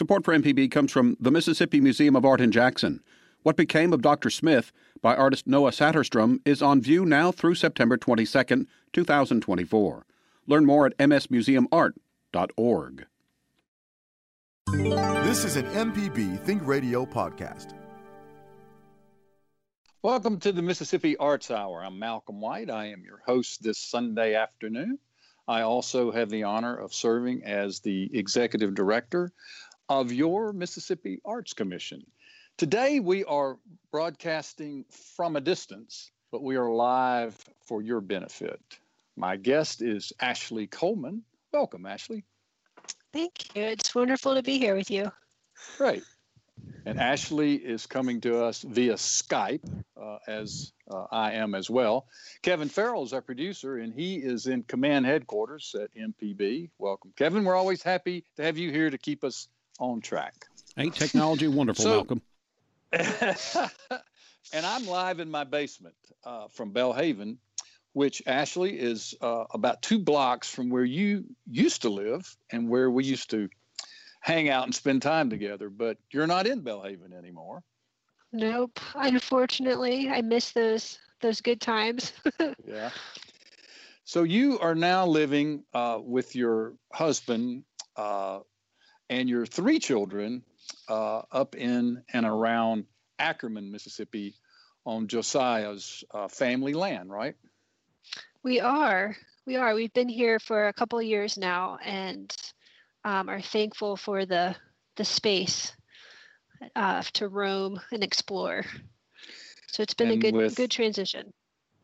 Support for MPB comes from the Mississippi Museum of Art in Jackson. What Became of Dr. Smith by artist Noah Saterstrom is on view now through September 22, 2024. Learn more at msmuseumart.org. This is an MPB Think Radio podcast. Welcome to the Mississippi Arts Hour. I'm Malcolm White. I am your host this Sunday afternoon. I also have the honor of serving as the executive director of your Mississippi Arts Commission. Today, we are broadcasting from a distance, but we are live for your benefit. My guest is Ashley Coleman. Welcome, Ashley. Thank you. It's wonderful to be here with you. Great. And Ashley is coming to us via Skype, uh, as uh, I am as well. Kevin Farrell is our producer, and he is in command headquarters at MPB. Welcome, Kevin. We're always happy to have you here to keep us on track. Ain't technology wonderful, so, Malcolm? and I'm live in my basement uh, from Belhaven, which Ashley is uh, about two blocks from where you used to live and where we used to hang out and spend time together. But you're not in Belhaven anymore. Nope. Unfortunately, I miss those those good times. yeah. So you are now living uh, with your husband uh, and your three children uh, up in and around Ackerman, Mississippi, on Josiah's uh, family land, right? We are. We are. We've been here for a couple of years now, and um, are thankful for the the space uh, to roam and explore. So it's been and a good with, good transition.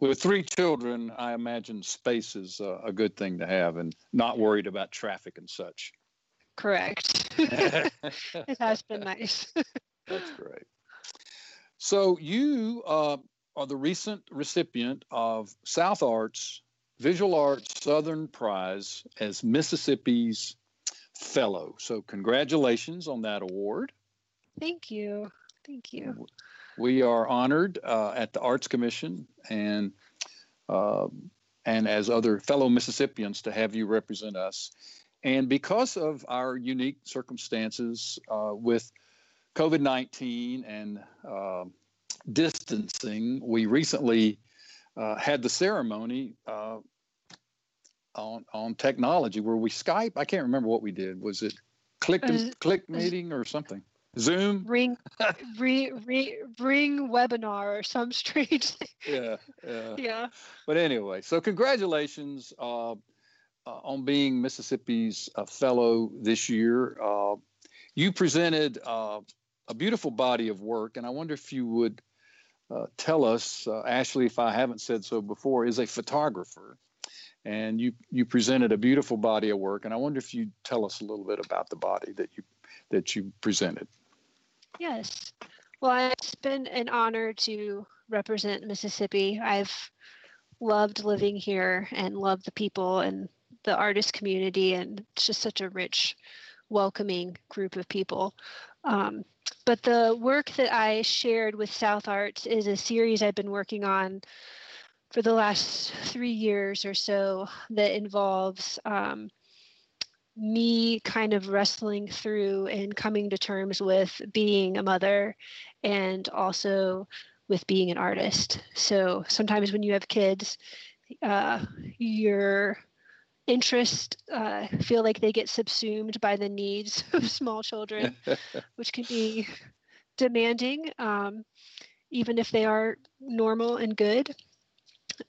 With three children, I imagine space is a, a good thing to have, and not worried about traffic and such. Correct. it has been nice. That's great. So you uh, are the recent recipient of South Arts Visual Arts Southern Prize as Mississippi's Fellow. So congratulations on that award. Thank you. Thank you. We are honored uh, at the Arts Commission and uh, and as other fellow Mississippians to have you represent us. And because of our unique circumstances uh, with COVID 19 and uh, distancing, we recently uh, had the ceremony uh, on, on technology where we Skype. I can't remember what we did. Was it click, uh, click meeting or something? Zoom? Ring, re, re, ring webinar or some strange thing. Yeah, yeah. Yeah. But anyway, so congratulations. Uh, uh, on being Mississippi's uh, fellow this year. Uh, you presented uh, a beautiful body of work, and I wonder if you would uh, tell us, Ashley, if I haven't said so before, is a photographer, and you you presented a beautiful body of work, and I wonder if you'd tell us a little bit about the body that you that you presented. Yes. Well, it's been an honor to represent Mississippi. I've loved living here and loved the people and the artist community, and it's just such a rich, welcoming group of people. Um, but the work that I shared with South Arts is a series I've been working on for the last three years or so that involves um, me kind of wrestling through and coming to terms with being a mother and also with being an artist. So sometimes when you have kids, uh, you're interest uh, feel like they get subsumed by the needs of small children, which can be demanding, um, even if they are normal and good.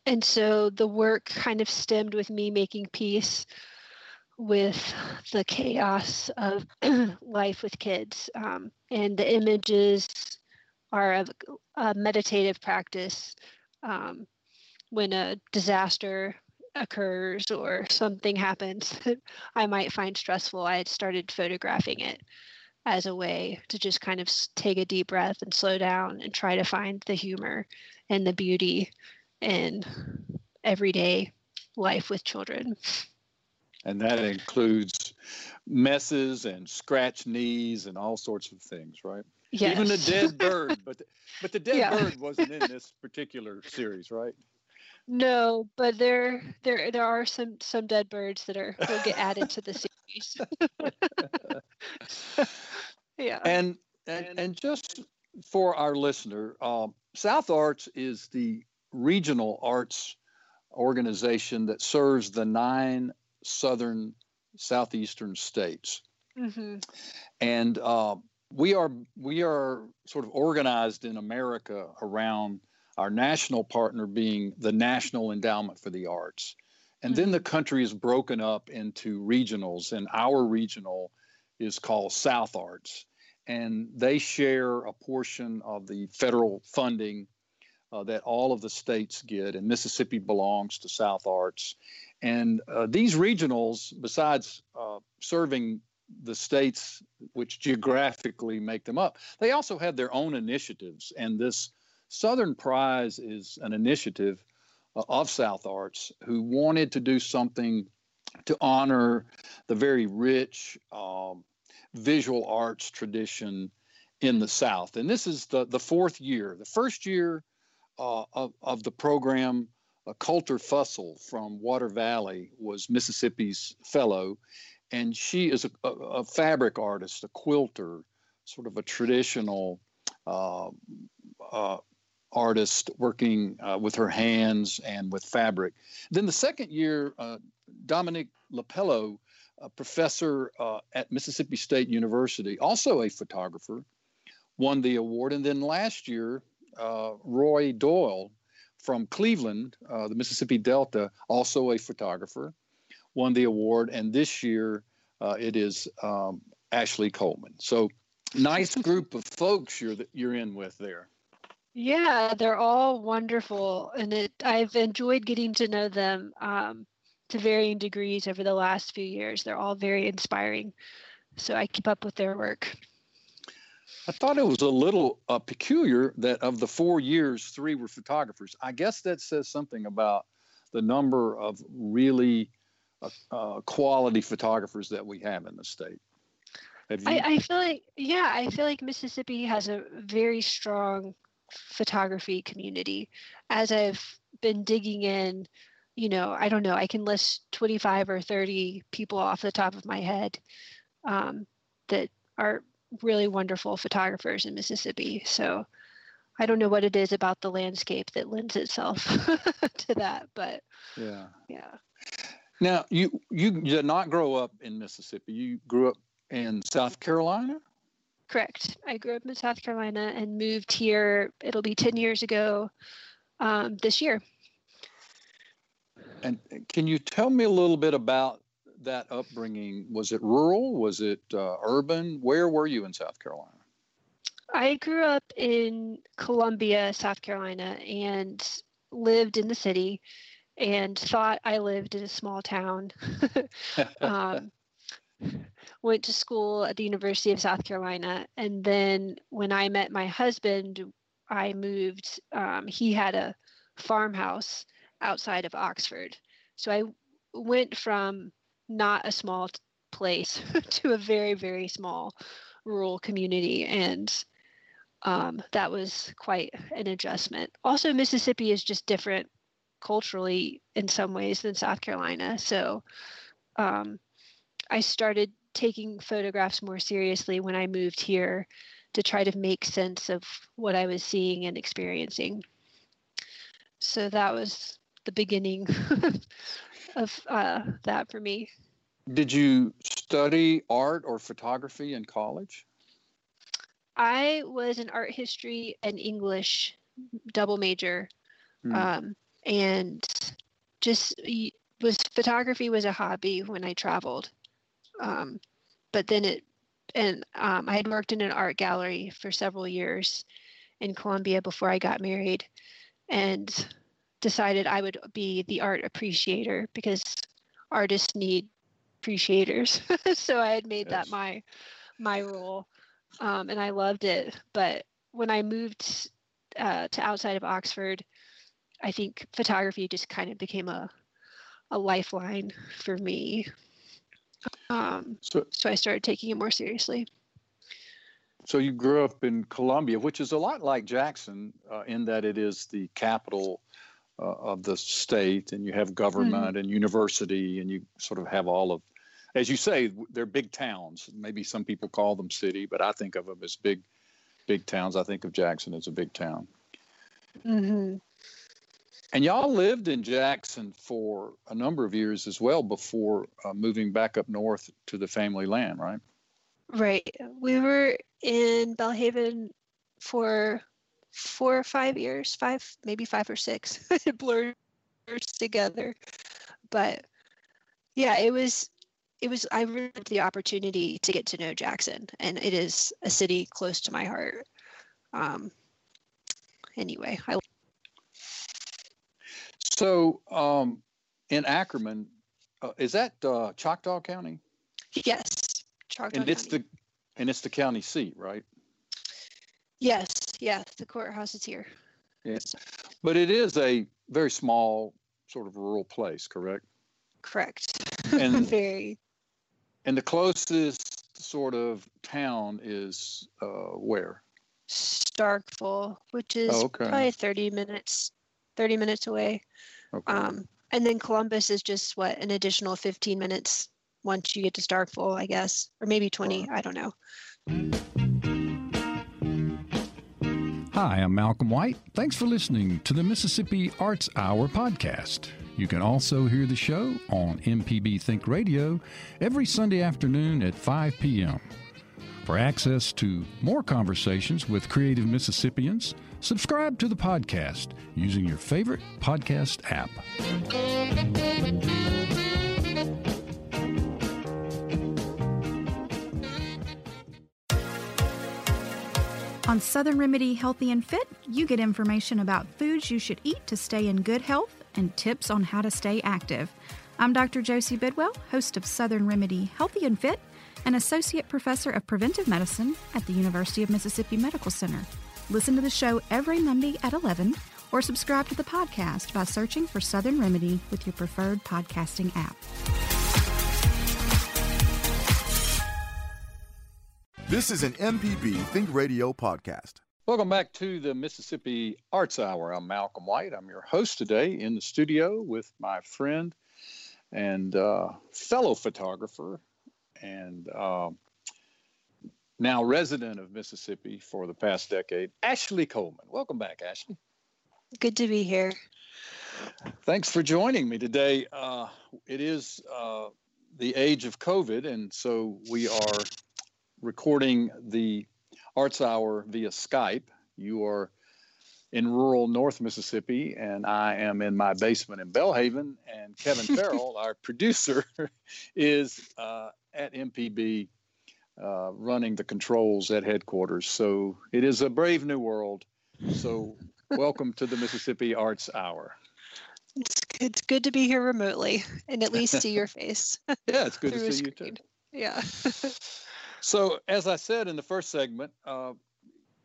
And so the work kind of stemmed with me making peace with the chaos of life with kids. Um, and the images are of a meditative practice um, when a disaster occurs or something happens that I might find stressful, I had started photographing it as a way to just kind of take a deep breath and slow down and try to find the humor and the beauty in everyday life with children. And that includes messes and scratch knees and all sorts of things, right? Yes. Even the dead bird, but the, but the dead yeah. bird wasn't in this particular series, right? No, but there there there are some some dead birds that are will get added to the series. Yeah. And and, and just for our listener, uh, South Arts is the regional arts organization that serves the nine southern southeastern states. Mm-hmm. And uh, we are we are sort of organized in America around our national partner being the National Endowment for the Arts. And then the country is broken up into regionals, and our regional is called South Arts. And they share a portion of the federal funding uh, that all of the states get, and Mississippi belongs to South Arts. And uh, these regionals, besides uh, serving the states which geographically make them up, they also have their own initiatives. And this Southern Prize is an initiative uh, of South Arts who wanted to do something to honor the very rich um, visual arts tradition in the South. And this is the, the fourth year. The first year uh, of, of the program, uh, Coulter Fussell from Water Valley was Mississippi's fellow, and she is a, a, a fabric artist, a quilter, sort of a traditional uh, uh, artist working uh, with her hands and with fabric. Then the second year, uh, Dominic Lippillo, a professor uh, at Mississippi State University, also a photographer, won the award. And then last year, uh, Rory Doyle from Cleveland, uh, the Mississippi Delta, also a photographer, won the award. And this year, uh, it is um, Ashley Coleman. So nice group of folks you're you're in with there. Yeah, they're all wonderful, and it, I've enjoyed getting to know them um, to varying degrees over the last few years. They're all very inspiring, so I keep up with their work. I thought it was a little uh, peculiar that of the four years, three were photographers. I guess that says something about the number of really uh, uh, quality photographers that we have in the state. I, I feel like, yeah, I feel like Mississippi has a very strong photography community. As I've been digging in, you know, I don't know, I can list 25 or 30 people off the top of my head um, that are really wonderful photographers in Mississippi. So I don't know what it is about the landscape that lends itself to that, but yeah, yeah. Now you you did not grow up in Mississippi. You grew up in South Carolina. Correct. I grew up in South Carolina and moved here. It'll be 10 years ago um, this year. And can you tell me a little bit about that upbringing? Was it rural? Was it uh, urban? Where were you in South Carolina? I grew up in Columbia, South Carolina, and lived in the city and thought I lived in a small town. um, went to school at the University of South Carolina. And then when I met my husband, I moved. Um, he had a farmhouse outside of Oxford. So I went from not a small place to a very, very small rural community. And um, that was quite an adjustment. Also, Mississippi is just different culturally in some ways than South Carolina. So um, I started taking photographs more seriously when I moved here to try to make sense of what I was seeing and experiencing. So that was the beginning of uh, that for me. Did you study art or photography in college? I was an art history and English double major, hmm. um, and just was photography was a hobby when I traveled. Um, but then it, and um, I had worked in an art gallery for several years in Columbia before I got married, and decided I would be the art appreciator because artists need appreciators. so I had made yes. that my my role, um, and I loved it. But when I moved uh, to outside of Oxford, I think photography just kind of became a a lifeline for me. Um, so, so I started taking it more seriously. So you grew up in Columbia, which is a lot like Jackson uh, in that it is the capital uh, of the state, and you have government mm-hmm. and university, and you sort of have all of as you say, they're big towns. Maybe some people call them city, but I think of them as big, big towns. I think of Jackson as a big town. Mm-hmm. And y'all lived in Jackson for a number of years as well before uh, moving back up north to the family land, right? Right. We were in Belhaven for four or five years, five, maybe five or six. it blurs together. But yeah, it was it was I really had the opportunity to get to know Jackson and it is a city close to my heart. Um anyway, I So um, in Ackerman, uh, is that uh, Choctaw County? yes, Choctaw and it's County. the and it's the county seat, right? Yes, yeah, the courthouse is here. Yeah. But it is a very small sort of rural place, correct? Correct. And- very And the closest sort of town is uh, where? Starkville, which is Oh, okay. probably 30 minutes 30 minutes away. Okay. Um, and then Columbus is just what an additional 15 minutes once you get to Starkville, I guess, or maybe 20. I don't know. Hi, I'm Malcolm White. Thanks for listening to the Mississippi Arts Hour podcast. You can also hear the show on MPB Think Radio every Sunday afternoon at 5 p.m. For access to more conversations with creative Mississippians, subscribe to the podcast using your favorite podcast app. On Southern Remedy Healthy and Fit, you get information about foods you should eat to stay in good health and tips on how to stay active. I'm Dr. Josie Bidwell, host of Southern Remedy Healthy and Fit, and Associate Professor of Preventive Medicine at the University of Mississippi Medical Center. Listen to the show every Monday at 11 or subscribe to the podcast by searching for Southern Remedy with your preferred podcasting app. This is an MPB Think Radio podcast. Welcome back to the Mississippi Arts Hour. I'm Malcolm White. I'm your host today in the studio with my friend and uh, fellow photographer and uh, now resident of Mississippi for the past decade, Ashley Coleman. Welcome back, Ashley. Good to be here. Thanks for joining me today. Uh, it is uh, the age of COVID, and so we are recording the Arts Hour via Skype. You are in rural North Mississippi, and I am in my basement in Belhaven. And Kevin Farrell, our producer, is uh, at MPB uh, running the controls at headquarters. So it is a brave new world. So welcome to the Mississippi Arts Hour. It's, it's good to be here remotely and at least see your face Yeah, it's good to see you too. Yeah. So, as I said in the first segment, uh,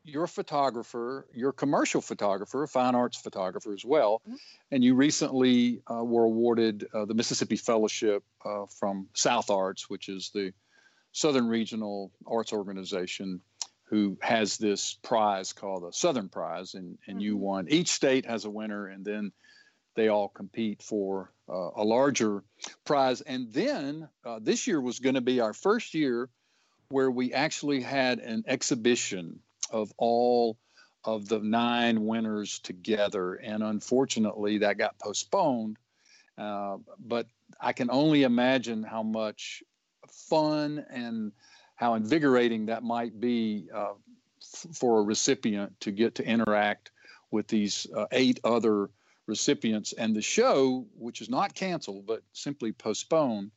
you're a photographer, you're a commercial photographer, a fine arts photographer as well, Mhm. and you recently uh, were awarded uh, the Mississippi Fellowship uh, from South Arts, which is the Southern Regional Arts Organization, who has this prize called the Southern Prize, and, and you Mhm. won. Each state has a winner, and then they all compete for uh, a larger prize. And then uh, this year was going to be our first year where we actually had an exhibition of all of the nine winners together. And unfortunately, that got postponed. Uh, but I can only imagine how much fun and how invigorating that might be uh, f- for a recipient to get to interact with these uh, eight other recipients. And the show, which is not canceled but simply postponed,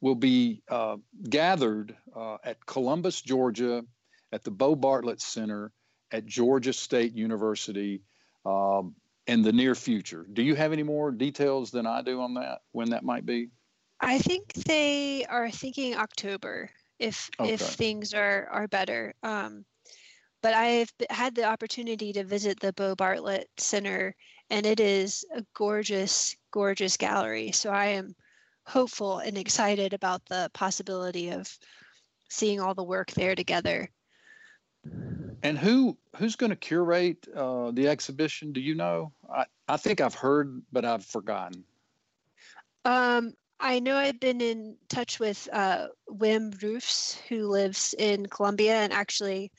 will be uh, gathered uh, at Columbus, Georgia, at the Bo Bartlett Center at Georgia State University um, in the near future. Do you have any more details than I do on that? When that might be? I think they are thinking October if if things are are better. Um, but I've had the opportunity to visit the Bo Bartlett Center, and it is a gorgeous, gorgeous gallery. So I am hopeful and excited about the possibility of seeing all the work there together. And who who's going to curate uh, the exhibition? Do you know? I, I think I've heard, but I've forgotten. Um, I know I've been in touch with uh, Wim Roefs, who lives in Columbia and actually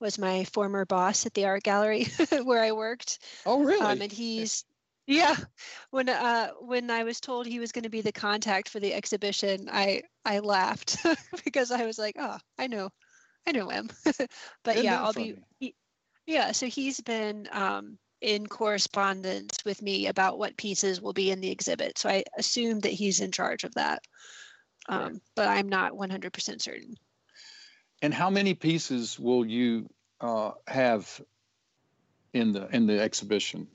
was my former boss at the art gallery where I worked. Oh, really? Um, and he's yeah. When uh when I was told he was going to be the contact for the exhibition, I I laughed because I was like, oh, I know, I know him. but yeah, I'll be. He, yeah, so he's been um, in correspondence with me about what pieces will be in the exhibit. So I assume that he's in charge of that. Um, Right. But I'm not 100% certain. And how many pieces will you uh, have in the in the exhibition?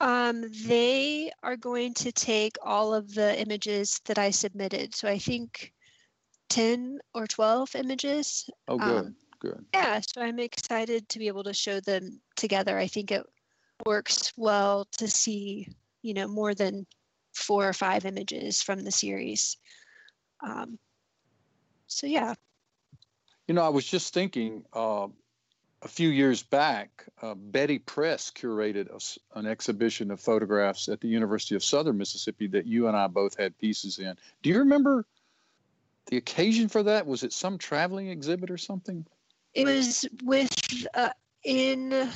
Um, they are going to take all of the images that I submitted. So I think 10 or 12 images. Oh, good, Um, good. Yeah, so I'm excited to be able to show them together. I think it works well to see, you know, more than four or five images from the series. Um, so yeah, You know, I was just thinking uh, a few years back, uh, Betty Press curated a an exhibition of photographs at the University of Southern Mississippi that you and I both had pieces in. Do you remember the occasion for that? Was it some traveling exhibit or something? it was with uh, in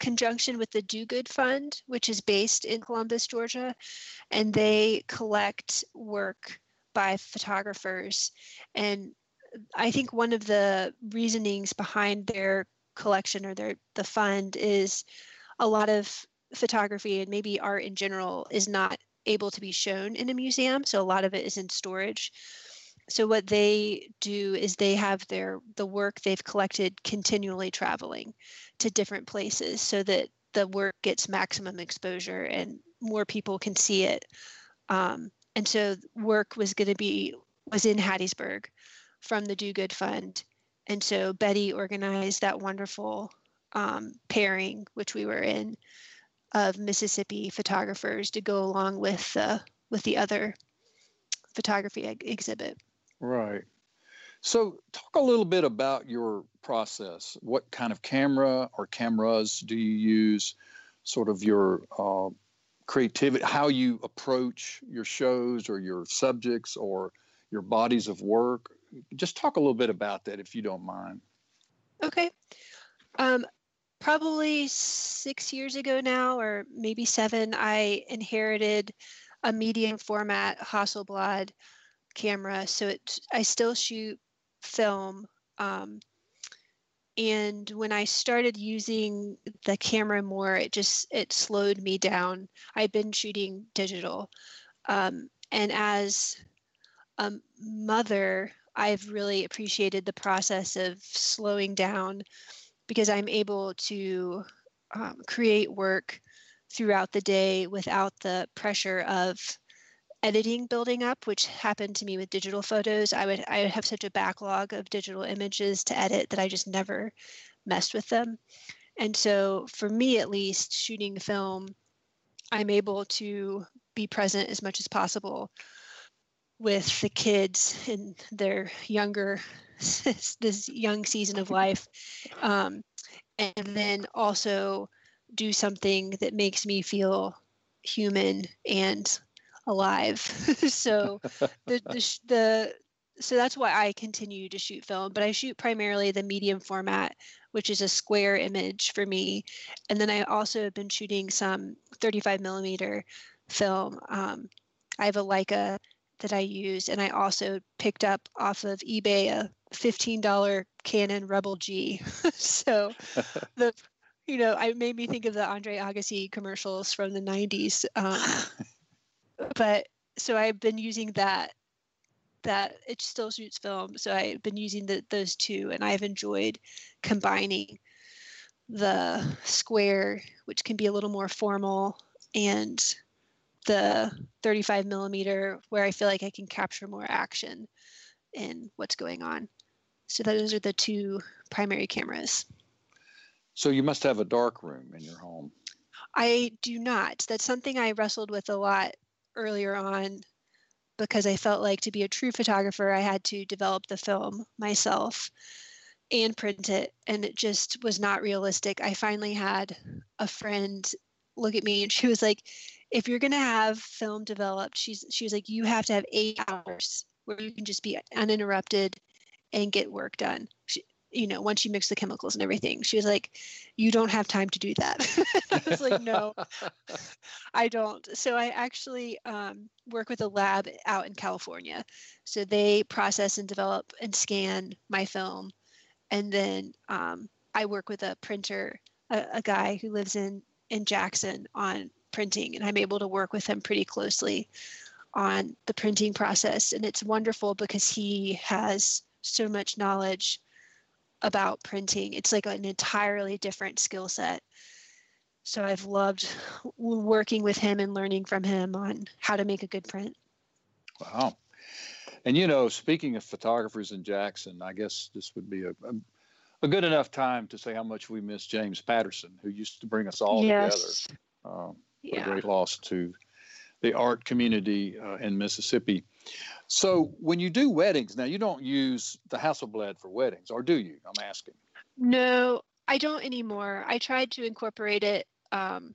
conjunction with the Do Good Fund, which is based in Columbus, Georgia, and they collect work by photographers. And I think one of the reasonings behind their collection or their the fund is a lot of photography and maybe art in general is not able to be shown in a museum, so a lot of it is in storage so what they do is they have their the work they've collected continually traveling to different places so that the work gets maximum exposure and more people can see it. Um, and so work was going to be was in hattiesburg from the do good fund. And so betty organized that wonderful um, pairing which we were in of mississippi photographers to go along with the with the other photography ex- exhibit Right. So, talk a little bit about your process. What kind of camera or cameras do you use? Sort of your uh, creativity, how you approach your shows or your subjects or your bodies of work. Just talk a little bit about that if you don't mind. Okay. Um, probably six years ago now, or maybe seven, I inherited a medium format Hasselblad camera. So it, I still shoot film. Um, and when I started using the camera more, it just it slowed me down. I've been shooting digital, um, and as a mother, I've really appreciated the process of slowing down because I'm able to um, create work throughout the day without the pressure of editing building up, which happened to me with digital photos. I would I would have such a backlog of digital images to edit that I just never messed with them. And so for me at least, shooting film, I'm able to be present as much as possible with the kids in their younger this young season of life um, and then also do something that makes me feel human and alive so the, the the so that's why I continue to shoot film, but I shoot primarily the medium format, which is a square image for me. And then I also have been shooting some 35 millimeter film. Um, I have a Leica that I use, and I also picked up off of eBay a $15 Canon Rebel G. so the you know, I made me think of the Andre Agassi commercials from the 90s. Um, but so I've been using that that it still shoots film. So I've been using the, those two, and I've enjoyed combining the square, which can be a little more formal, and the 35 millimeter, where I feel like I can capture more action in what's going on. So those are the two primary cameras. So, you must have a dark room in your home. I do not. That's something I wrestled with a lot earlier on because I felt like to be a true photographer, I had to develop the film myself and print it. And it just was not realistic. I finally had a friend look at me and she was like, if you're going to have film developed, she's she was like, you have to have eight hours where you can just be uninterrupted and get work done. She, you know, once you mix the chemicals and everything, she was like, you don't have time to do that. I was like, no, I don't. So I actually um, work with a lab out in California. So they process and develop and scan my film. And then um, I work with a printer, a, a guy who lives in, in Jackson on printing, and I'm able to work with him pretty closely on the printing process. And it's wonderful because he has so much knowledge about printing. It's like an entirely different skill set. So I've loved working with him and learning from him on how to make a good print. Wow. And you know, speaking of photographers in Jackson, I guess this would be a, a, a good enough time to say how much we miss James Patterson, who used to bring us all yes. together. Uh, yeah. a great loss to the art community uh, in Mississippi. So when you do weddings, now you don't use the Hasselblad for weddings, or do you? I'm asking. No, I don't anymore. I tried to incorporate it, um,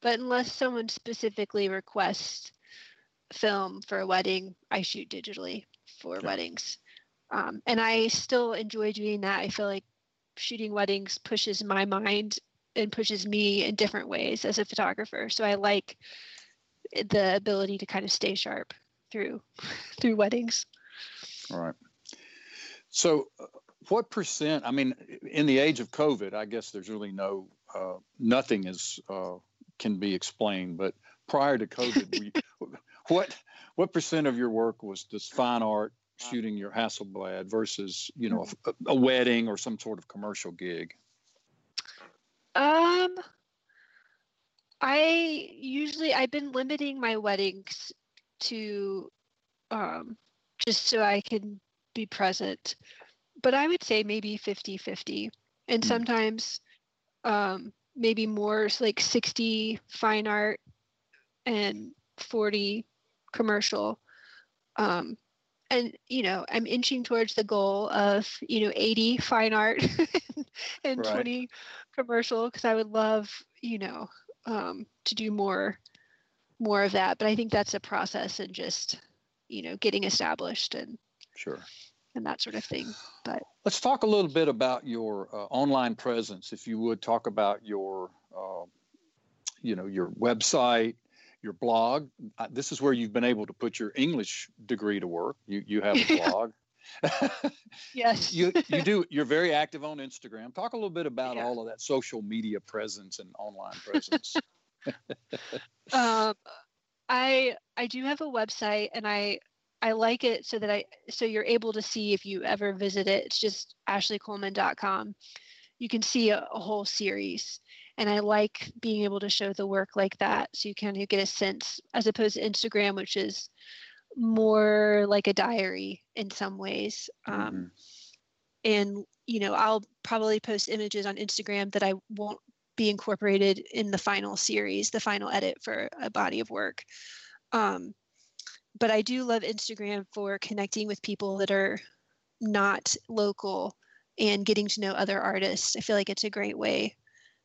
but unless someone specifically requests film for a wedding, I shoot digitally for okay. weddings. Um, and I still enjoy doing that. I feel like shooting weddings pushes my mind and pushes me in different ways as a photographer. So I like the ability to kind of stay sharp through through weddings. All right. So, uh, what percent? I mean, in the age of COVID, I guess there's really no uh, nothing is uh, can be explained. But prior to COVID, we, what what percent of your work was this fine art, shooting your Hasselblad, versus you know a, a wedding or some sort of commercial gig? Um, I usually I've been limiting my weddings to um, just so I can be present. But I would say maybe 50 50. And mm. sometimes um, maybe more like 60 fine art and 40 commercial. Um, and you know i'm inching towards the goal of you know 80 fine art and right. 20 commercial because i would love you know um, to do more more of that. But I think that's a process and just, you know, getting established and sure and that sort of thing. But let's talk a little bit about your uh, online presence, if you would talk about your, uh, you know, your website, your blog. Uh, this is where you've been able to put your English degree to work. You you have a blog. yes. you you do. You're very active on Instagram. Talk a little bit about yeah. all of that social media presence and online presence. um, I I do have a website and I I like it so that I so you're able to see if you ever visit it. It's just ashleycoleman.com. You can see a, a whole series. And I like being able to show the work like that so you kind of get a sense as opposed to Instagram, which is more like a diary in some ways. Um, mm-hmm. And you know, I'll probably post images on Instagram that I won't be incorporated in the final series, the final edit for a body of work. Um, but I do love Instagram for connecting with people that are not local and getting to know other artists. I feel like it's a great way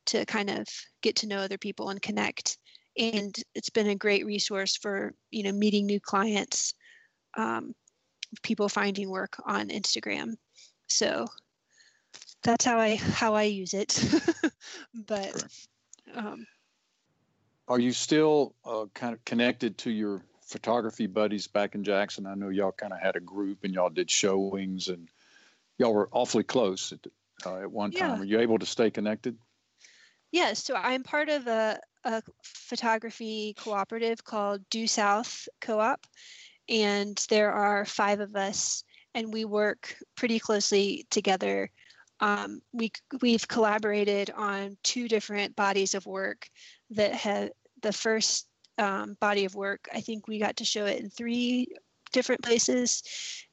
to kind of get to know other people and connect. And it's been a great resource for you know meeting new clients, um, people finding work on Instagram. So that's how I how I use it. but um, are you still uh, kind of connected to your photography buddies back in Jackson? I know y'all kind of had a group and y'all did showings and y'all were awfully close at, uh, at one time. Yeah. Are you able to stay connected? Yes. Yeah, so I'm part of a, a photography cooperative called Due South Co-op, and there are five of us, and we work pretty closely together um, we we've collaborated on two different bodies of work that have the first um, body of work. I think we got to show it in three different places,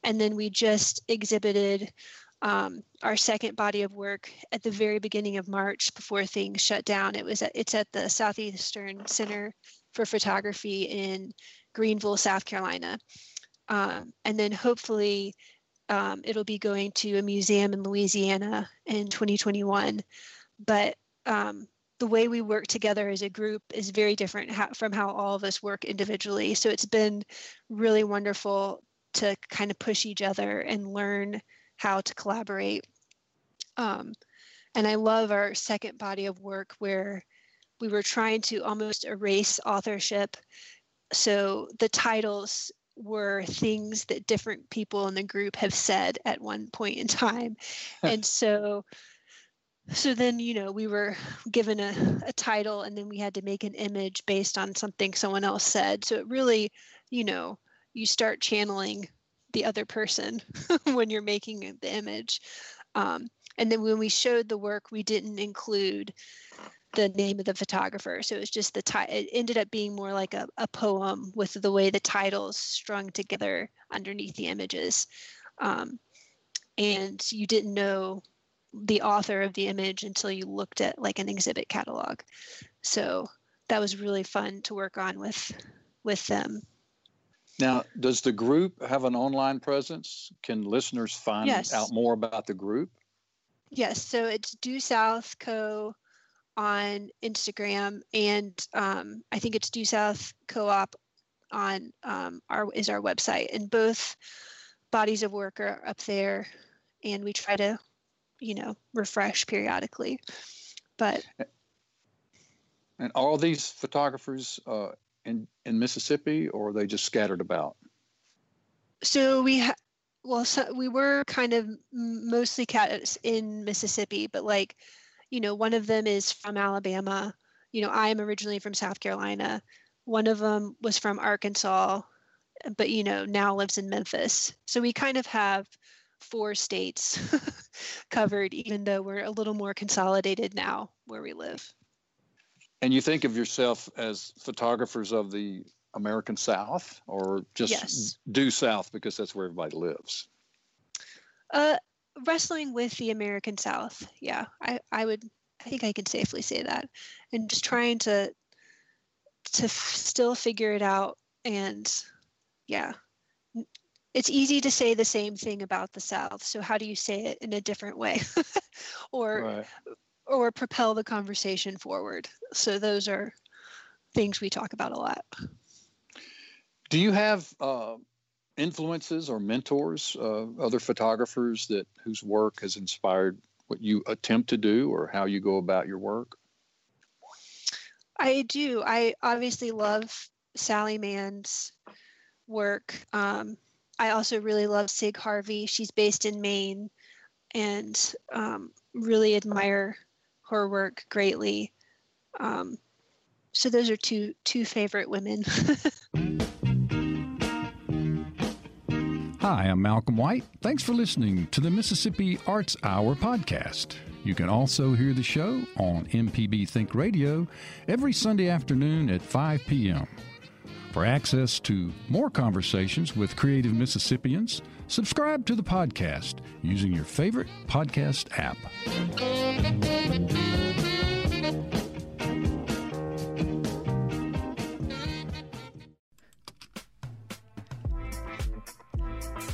and then we just exhibited um, our second body of work at the very beginning of March before things shut down. It was at, it's at the Southeastern Center for Photography in Greenville, South Carolina, um, and then hopefully um, it'll be going to a museum in Louisiana in 2021. But um, the way we work together as a group is very different from how all of us work individually. So it's been really wonderful to kind of push each other and learn how to collaborate. Um, and I love our second body of work where we were trying to almost erase authorship. So the titles were things that different people in the group have said at one point in time. and so so then you know we were given a, a title and then we had to make an image based on something someone else said. So it really you know you start channeling the other person when you're making the image. Um, and then when we showed the work we didn't include the name of the photographer so it was just the title it ended up being more like a, a poem with the way the titles strung together underneath the images um, and you didn't know the author of the image until you looked at like an exhibit catalog. So that was really fun to work on with with them. Now, does the group have an online presence? Can listeners find yes. out more about the group? Yes, so it's Due South Co on Instagram, and um, I think it's Due South Co-op on um, our is our website, and both bodies of work are up there, and we try to you know refresh periodically. But and are all these photographers uh, in in mississippi or are they just scattered about? So we ha- well so we were kind of mostly cats in mississippi but like you know one of them is from alabama you know i'm originally from south carolina one of them was from arkansas but you know now lives in memphis so we kind of have four states covered, even though we're a little more consolidated now where we live. And you think of yourself as photographers of the American South or just yes. due South because that's where everybody lives? Uh, wrestling with the American South. Yeah, I, I would, I think I can safely say that. And just trying to, to f- still figure it out and yeah, it's easy to say the same thing about the South. So how do you say it in a different way, or right. or propel the conversation forward? So those are things we talk about a lot. Do you have uh, influences or mentors, uh, other photographers that whose work has inspired what you attempt to do or how you go about your work? I do. I obviously love Sally Mann's work. Um, I also really love Cig Harvey. She's based in Maine and um, really admire her work greatly. Um, so those are two two favorite women. Hi, I'm Malcolm White. Thanks for listening to the Mississippi Arts Hour podcast. You can also hear the show on MPB Think Radio every Sunday afternoon at 5 p.m. For access to more conversations with creative Mississippians, subscribe to the podcast using your favorite podcast app.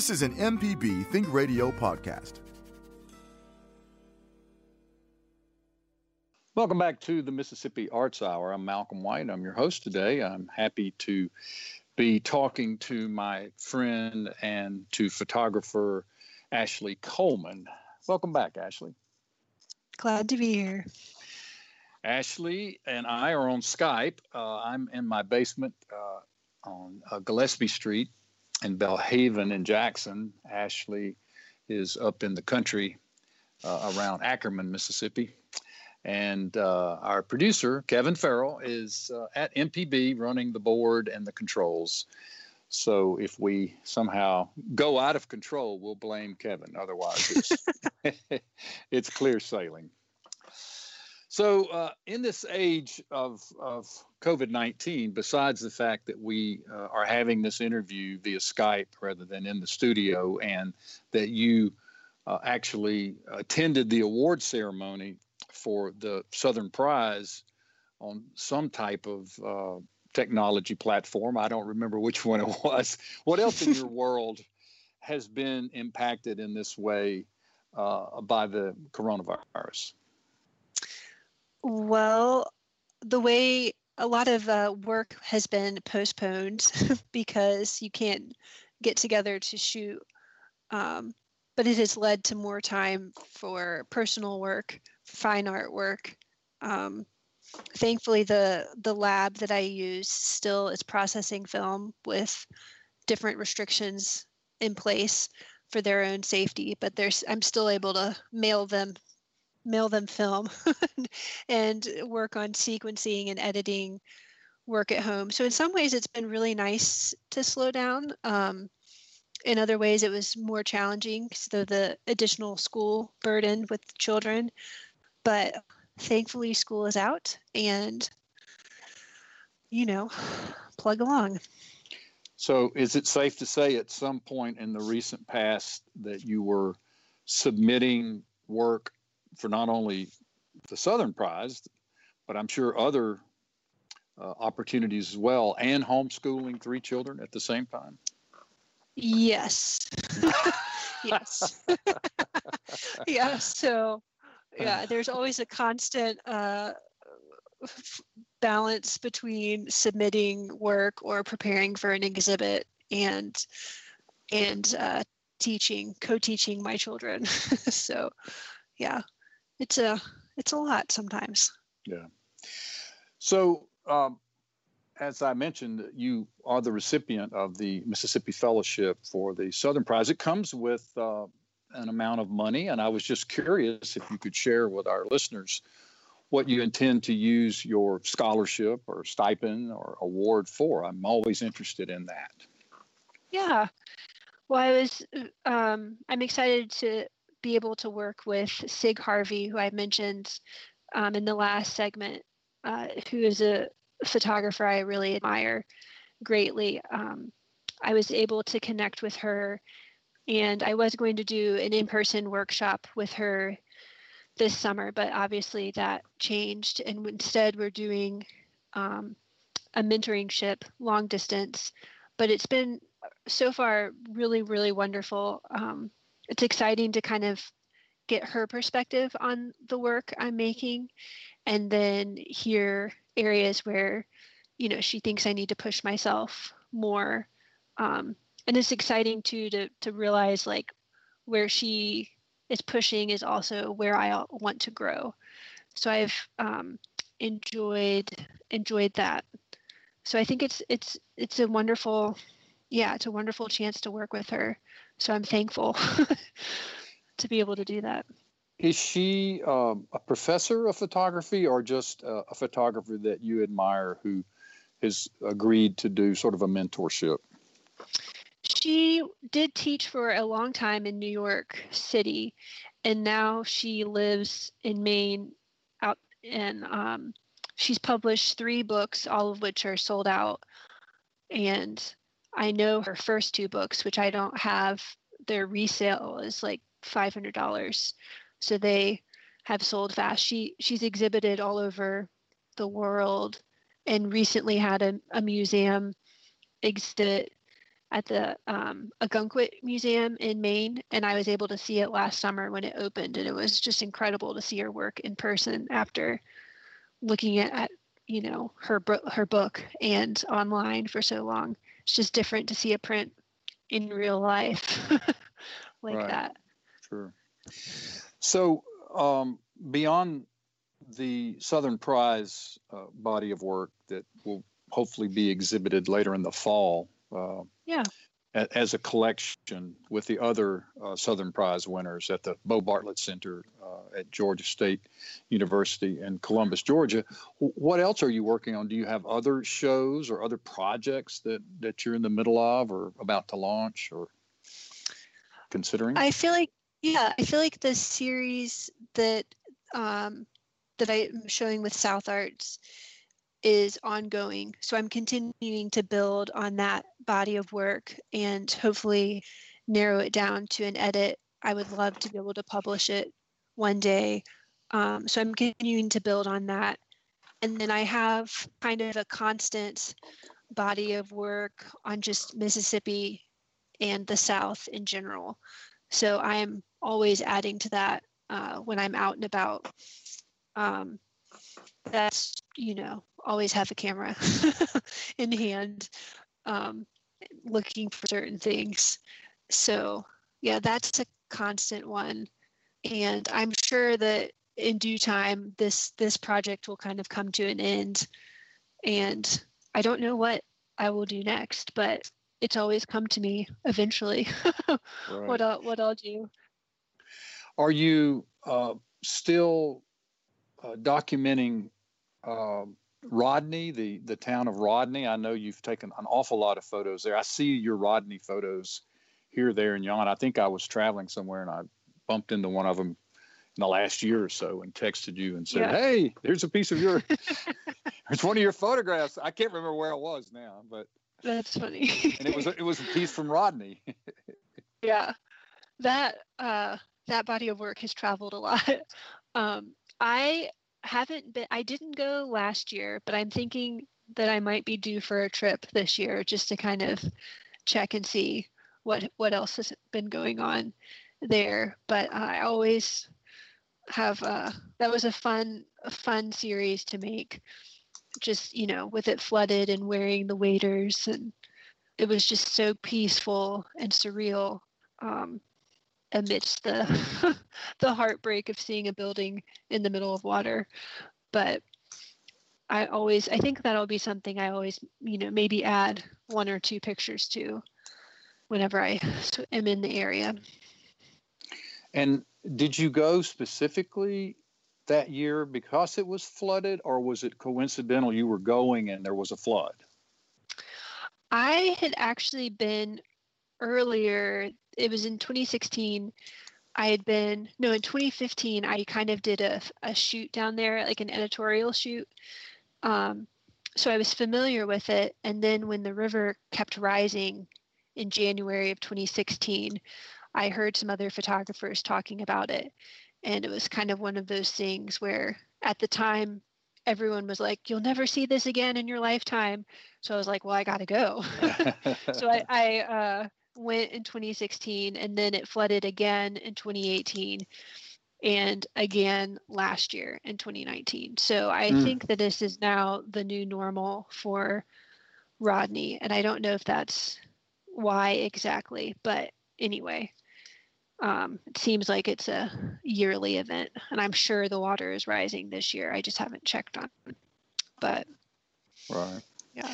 This is an MPB Think Radio podcast. Welcome back to the Mississippi Arts Hour. I'm Malcolm White. I'm your host today. I'm happy to be talking to my friend and to photographer Ashley Coleman. Welcome back, Ashley. Glad to be here. Ashley and I are on Skype. Uh, I'm in my basement uh, on uh, Gillespie Street in Belhaven in Jackson. Ashley is up in the country uh, around Ackerman, Mississippi. And uh, our producer, Kevin Farrell, is uh, at MPB running the board and the controls. So if we somehow go out of control, we'll blame Kevin. Otherwise, it's, it's clear sailing. So, uh, in this age of, of COVID 19, besides the fact that we uh, are having this interview via Skype rather than in the studio, and that you uh, actually attended the award ceremony for the Southern Prize on some type of uh, technology platform, I don't remember which one it was. What else in your world has been impacted in this way uh, by the coronavirus? Well, the way a lot of uh, work has been postponed because you can't get together to shoot. Um, but it has led to more time for personal work, fine art work. Um, thankfully, the the lab that I use still is processing film with different restrictions in place for their own safety. But there's I'm still able to mail them mail them film and work on sequencing and editing work at home. So in some ways, it's been really nice to slow down. Um, in other ways, it was more challenging so the additional school burden with children. But thankfully, school is out, and you know, plug along. So, is it safe to say at some point in the recent past that you were submitting work for not only the Southern Prize, but I'm sure other uh, opportunities as well, and homeschooling three children at the same time? Yes. yes. yeah. So, yeah, there's always a constant uh, balance between submitting work or preparing for an exhibit and and uh, teaching, co-teaching my children. so, yeah, it's a it's a lot sometimes. Yeah. So, um, as I mentioned, you are the recipient of the Mississippi Fellowship for the Southern Prize. It comes with uh, an amount of money, and I was just curious if you could share with our listeners what you intend to use your scholarship or stipend or award for. I'm always interested in that. Yeah. Well, I was, um, I'm excited to be able to work with Cig Harvey, who I mentioned um, in the last segment, uh, who is a photographer I really admire greatly. Um, I was able to connect with her, and I was going to do an in person workshop with her this summer, but obviously that changed. And instead, we're doing um, a mentoring ship long distance. But it's been so far really, really wonderful. Um, it's exciting to kind of get her perspective on the work I'm making and then hear areas where you know she thinks I need to push myself more. Um, and it's exciting too to to realize like where she is pushing is also where I want to grow. So I've um, enjoyed enjoyed that. So I think it's it's it's a wonderful yeah it's a wonderful chance to work with her so I'm thankful to be able to do that. Is she um, a professor of photography or just a, a photographer that you admire who has agreed to do sort of a mentorship? She did teach for a long time in New York City, and now she lives in Maine. Out and um, she's published three books, all of which are sold out. And I know her first two books, which I don't have, their resale is like five hundred dollars. So they have sold fast. She she's exhibited all over the world and recently had a, a museum exhibit at the um, Ogunquit Museum in Maine, and I was able to see it last summer when it opened, and it was just incredible to see her work in person after looking at, at you know her her book and online for so long. It's just different to see a print in real life like right. that. Sure. So, um, beyond the Southern Prize uh, body of work that will hopefully be exhibited later in the fall. Uh, yeah. As a collection with the other uh, Southern Prize winners at the Bo Bartlett Center uh, at Georgia State University in Columbus, Georgia. What else are you working on? Do you have other shows or other projects that, that you're in the middle of or about to launch or considering? I feel like yeah, I feel like the series that um, that I'm showing with South Arts is ongoing. So I'm continuing to build on that body of work and hopefully narrow it down to an edit. I would love to be able to publish it one day. Um, so I'm continuing to build on that. And then I have kind of a constant body of work on just Mississippi and the South in general. So I am always adding to that uh, when I'm out and about. Um, that's, you know, always have a camera in hand, um, looking for certain things. So, yeah, that's a constant one. And I'm sure that in due time, this this project will kind of come to an end. And I don't know what I will do next, but it's always come to me eventually. right. What I'll what I'll do. Are you uh, still uh, documenting uh, Rodney, the the town of Rodney? I know you've taken an awful lot of photos there. I see your Rodney photos here, there, and yon. I think I was traveling somewhere and I bumped into one of them in the last year or so and texted you and said, yeah. "Hey, there's a piece of your, it's one of your photographs." I can't remember where I was now, but that's funny. and it was it was a piece from Rodney. yeah, that uh, that body of work has traveled a lot. Um, I haven't been. I didn't go last year, but I'm thinking that I might be due for a trip this year just to kind of check and see what what else has been going on there. But I always have uh, that was a fun fun series to make just you know with it flooded and wearing the waders and it was just so peaceful and surreal um, amidst the the heartbreak of seeing a building in the middle of water but i always i think that'll be something i always you know maybe add one or two pictures to whenever i am in the area and did you go specifically that year because it was flooded, or was it coincidental you were going and there was a flood? I had actually been earlier, it was in 2016. I had been, no, in 2015, I kind of did a, a shoot down there, like an editorial shoot. Um, so I was familiar with it. And then when the river kept rising in January of 2016, I heard some other photographers talking about it. And it was kind of one of those things where at the time, everyone was like, You'll never see this again in your lifetime. So I was like, Well, I got to go. so I, I uh, went in 2016 and then it flooded again in 2018 and again last year in 2019. So I mm. think that this is now the new normal for Rodney. And I don't know if that's why exactly, but anyway, um, it seems like it's a yearly event, and I'm sure the water is rising this year. I just haven't checked on, it. but right, yeah.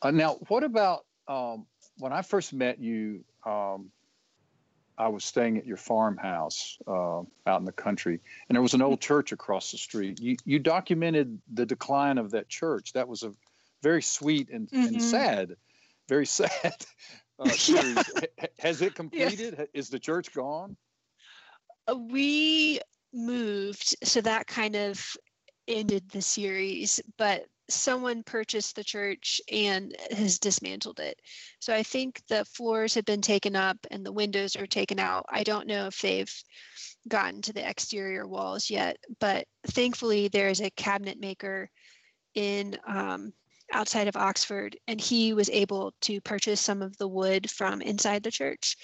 Uh, now, what about um, when I first met you? Um, I was staying at your farmhouse uh, out in the country, and there was an old church across the street. You you documented the decline of that church. That was a very sweet and, mm-hmm. and sad, very sad uh, series. Has it completed? Yeah. Is the church gone? Uh, we moved, so that kind of ended the series, but someone purchased the church and has dismantled it. So I think the floors have been taken up and the windows are taken out. I don't know if they've gotten to the exterior walls yet, but thankfully there is a cabinet maker in um, outside of Oxford, and he was able to purchase some of the wood from inside the church.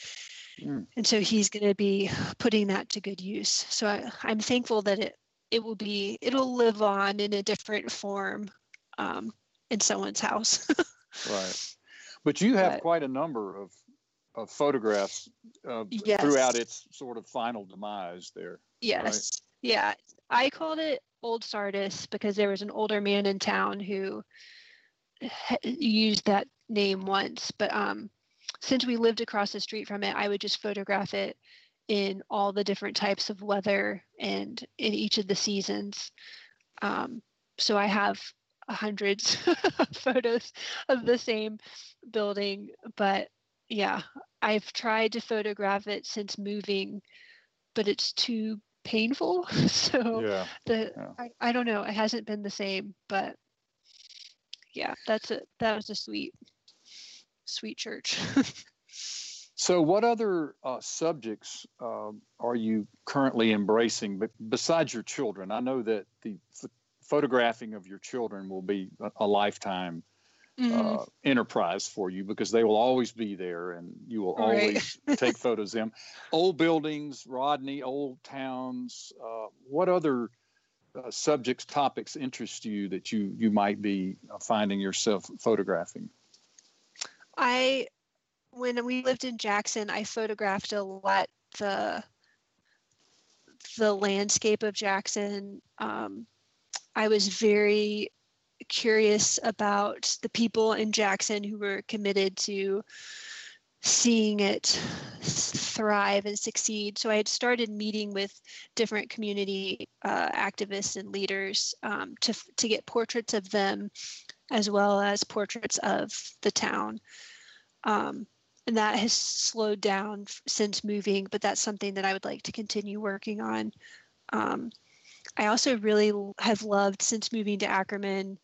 Mm. And so he's going to be putting that to good use. So I, am thankful that it it will be it'll live on in a different form um, in someone's house. right, but you have but, quite a number of of photographs uh, yes. throughout its sort of final demise there. Yes. Right? Yeah. I called it Old Sardis because there was an older man in town who used that name once, but um, since we lived across the street from it, I would just photograph it in all the different types of weather and in each of the seasons. Um, so I have hundreds of photos of the same building, but yeah, I've tried to photograph it since moving, but it's too painful. So Yeah. the Yeah. I, I don't know. It hasn't been the same, but yeah, that's it. That was a sweet, sweet church. So, what other uh, subjects um are you currently embracing but besides your children? I know that the ph- photographing of your children will be a, a lifetime Mhm. uh, enterprise for you because they will always be there and you will Right. always take photos of them. Old buildings, Rodney, old towns. Uh, what other uh, subjects, topics interest you that you you might be uh, finding yourself photographing? I, when we lived in Jackson, I photographed a lot the the landscape of Jackson. Um, I was very curious about the people in Jackson who were committed to seeing it thrive and succeed. So I had started meeting with different community uh, activists and leaders um, to to get portraits of them, as well as portraits of the town. Um, and that has slowed down since moving, but that's something that I would like to continue working on. Um, I also really have loved since moving to Ackerman,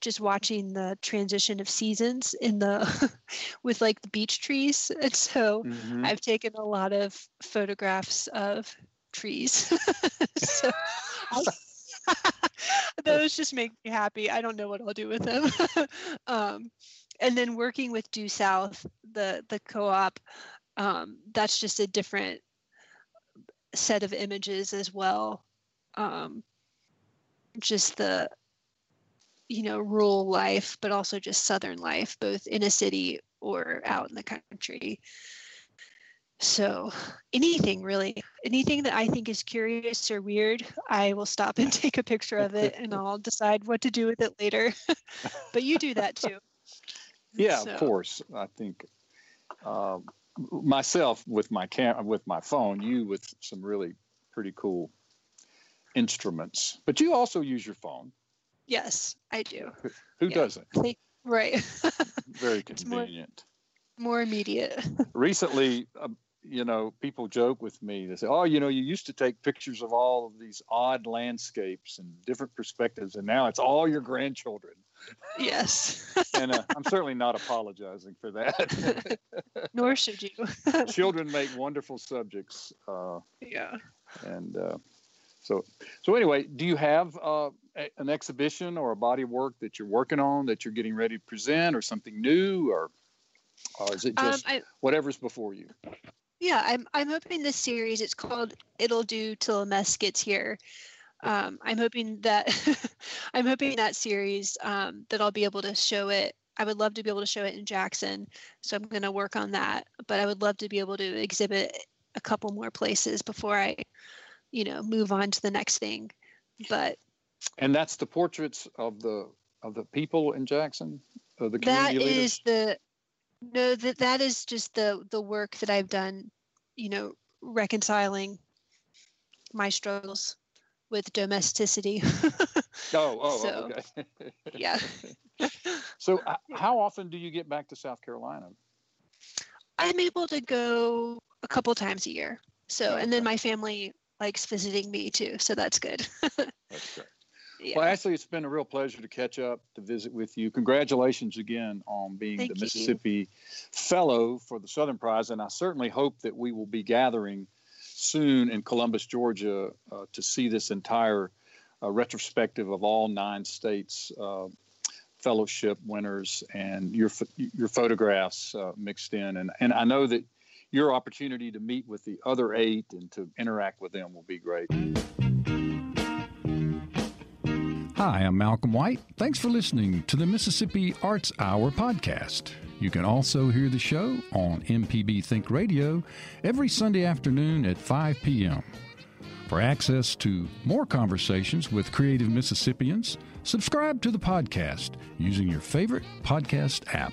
just watching the transition of seasons in the with like the beech trees. And so Mhm. I've taken a lot of photographs of trees. so those just make me happy. I don't know what I'll do with them. um, and then working with Due South, the the co-op, um, that's just a different set of images as well. Um, just the you know rural life, but also just southern life, both in a city or out in the country. So anything really, anything that I think is curious or weird, I will stop and take a picture of it and I'll decide what to do with it later. but you do that too. Yeah, So- of course. I think um, myself with my cam with my phone, you with some really pretty cool instruments. But you also use your phone. Yes, I do. Who Yeah. doesn't? Think- Right. Very It's more- convenient. More immediate. Recently, uh, you know, people joke with me. They say, "Oh, you know, you used to take pictures of all of these odd landscapes and different perspectives, and now it's all your grandchildren." Yes. And uh, I'm certainly not apologizing for that. Nor should you. Children make wonderful subjects. Uh, yeah. and uh, so so anyway do you have uh, a, an exhibition or a body of work that you're working on that you're getting ready to present or something new or or is it Um, just I, whatever's before you yeah, I'm I'm hoping this series. It's called "It'll Do Till a Mess Gets Here." Um, I'm hoping that I'm hoping that series um, that I'll be able to show it. I would love to be able to show it in Jackson, so I'm going to work on that. But I would love to be able to exhibit a couple more places before I, you know, move on to the next thing. But and that's the portraits of the of the people in jackson of the that is the no that that is just the the work that I've done. You know, reconciling my struggles with domesticity. oh oh, so- oh okay yeah. so uh, how often do you get back to south carolina I'm able to go a couple times a year. So, and then my family likes visiting me too. So that's good. that's great yeah. Well, Ashley, it's been a real pleasure to catch up, to visit with you. Congratulations again on being Thank the you. Mississippi Fellow for the Southern Prize. And I certainly hope that we will be gathering soon in Columbus, Georgia, uh, to see this entire uh, retrospective of all nine states. Uh, fellowship winners and your your photographs uh, mixed in and and I know that your opportunity to meet with the other eight and to interact with them will be great. Hi, I'm Malcolm White. Thanks for listening to the Mississippi Arts Hour podcast. You can also hear the show on MPB Think Radio every Sunday afternoon at 5 p.m. For access to more conversations with creative Mississippians, subscribe to the podcast using your favorite podcast app.